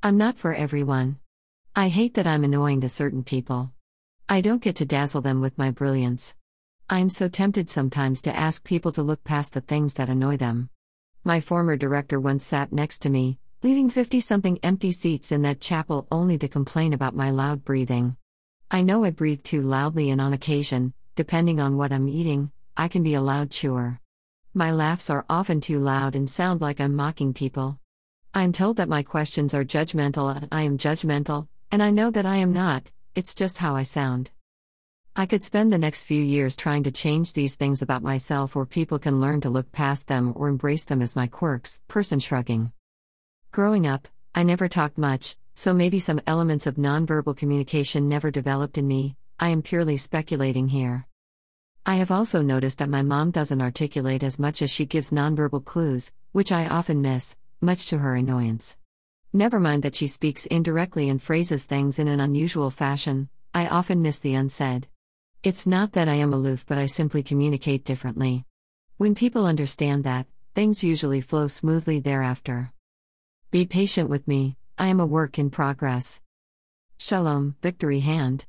I'm not for everyone. I hate that I'm annoying to certain people. I don't get to dazzle them with my brilliance. I'm so tempted sometimes to ask people to look past the things that annoy them. My former director once sat next to me, leaving 50 something empty seats in that chapel only to complain about my loud breathing. I know I breathe too loudly, and on occasion, depending on what I'm eating, I can be a loud chewer. My laughs are often too loud and sound like I'm mocking people. I'm told that my questions are judgmental and I am judgmental, and I know that I am not, it's just how I sound. I could spend the next few years trying to change these things about myself, or people can learn to look past them or embrace them as my quirks. Person shrugging. Growing up, I never talked much, so maybe some elements of nonverbal communication never developed in me. I am purely speculating here. I have also noticed that my mom doesn't articulate as much as she gives nonverbal clues, which I often miss, much to her annoyance. Never mind that she speaks indirectly and phrases things in an unusual fashion, I often miss the unsaid. It's not that I am aloof, but I simply communicate differently. When people understand that, things usually flow smoothly thereafter. Be patient with me, I am a work in progress. Shalom, Victory Hand.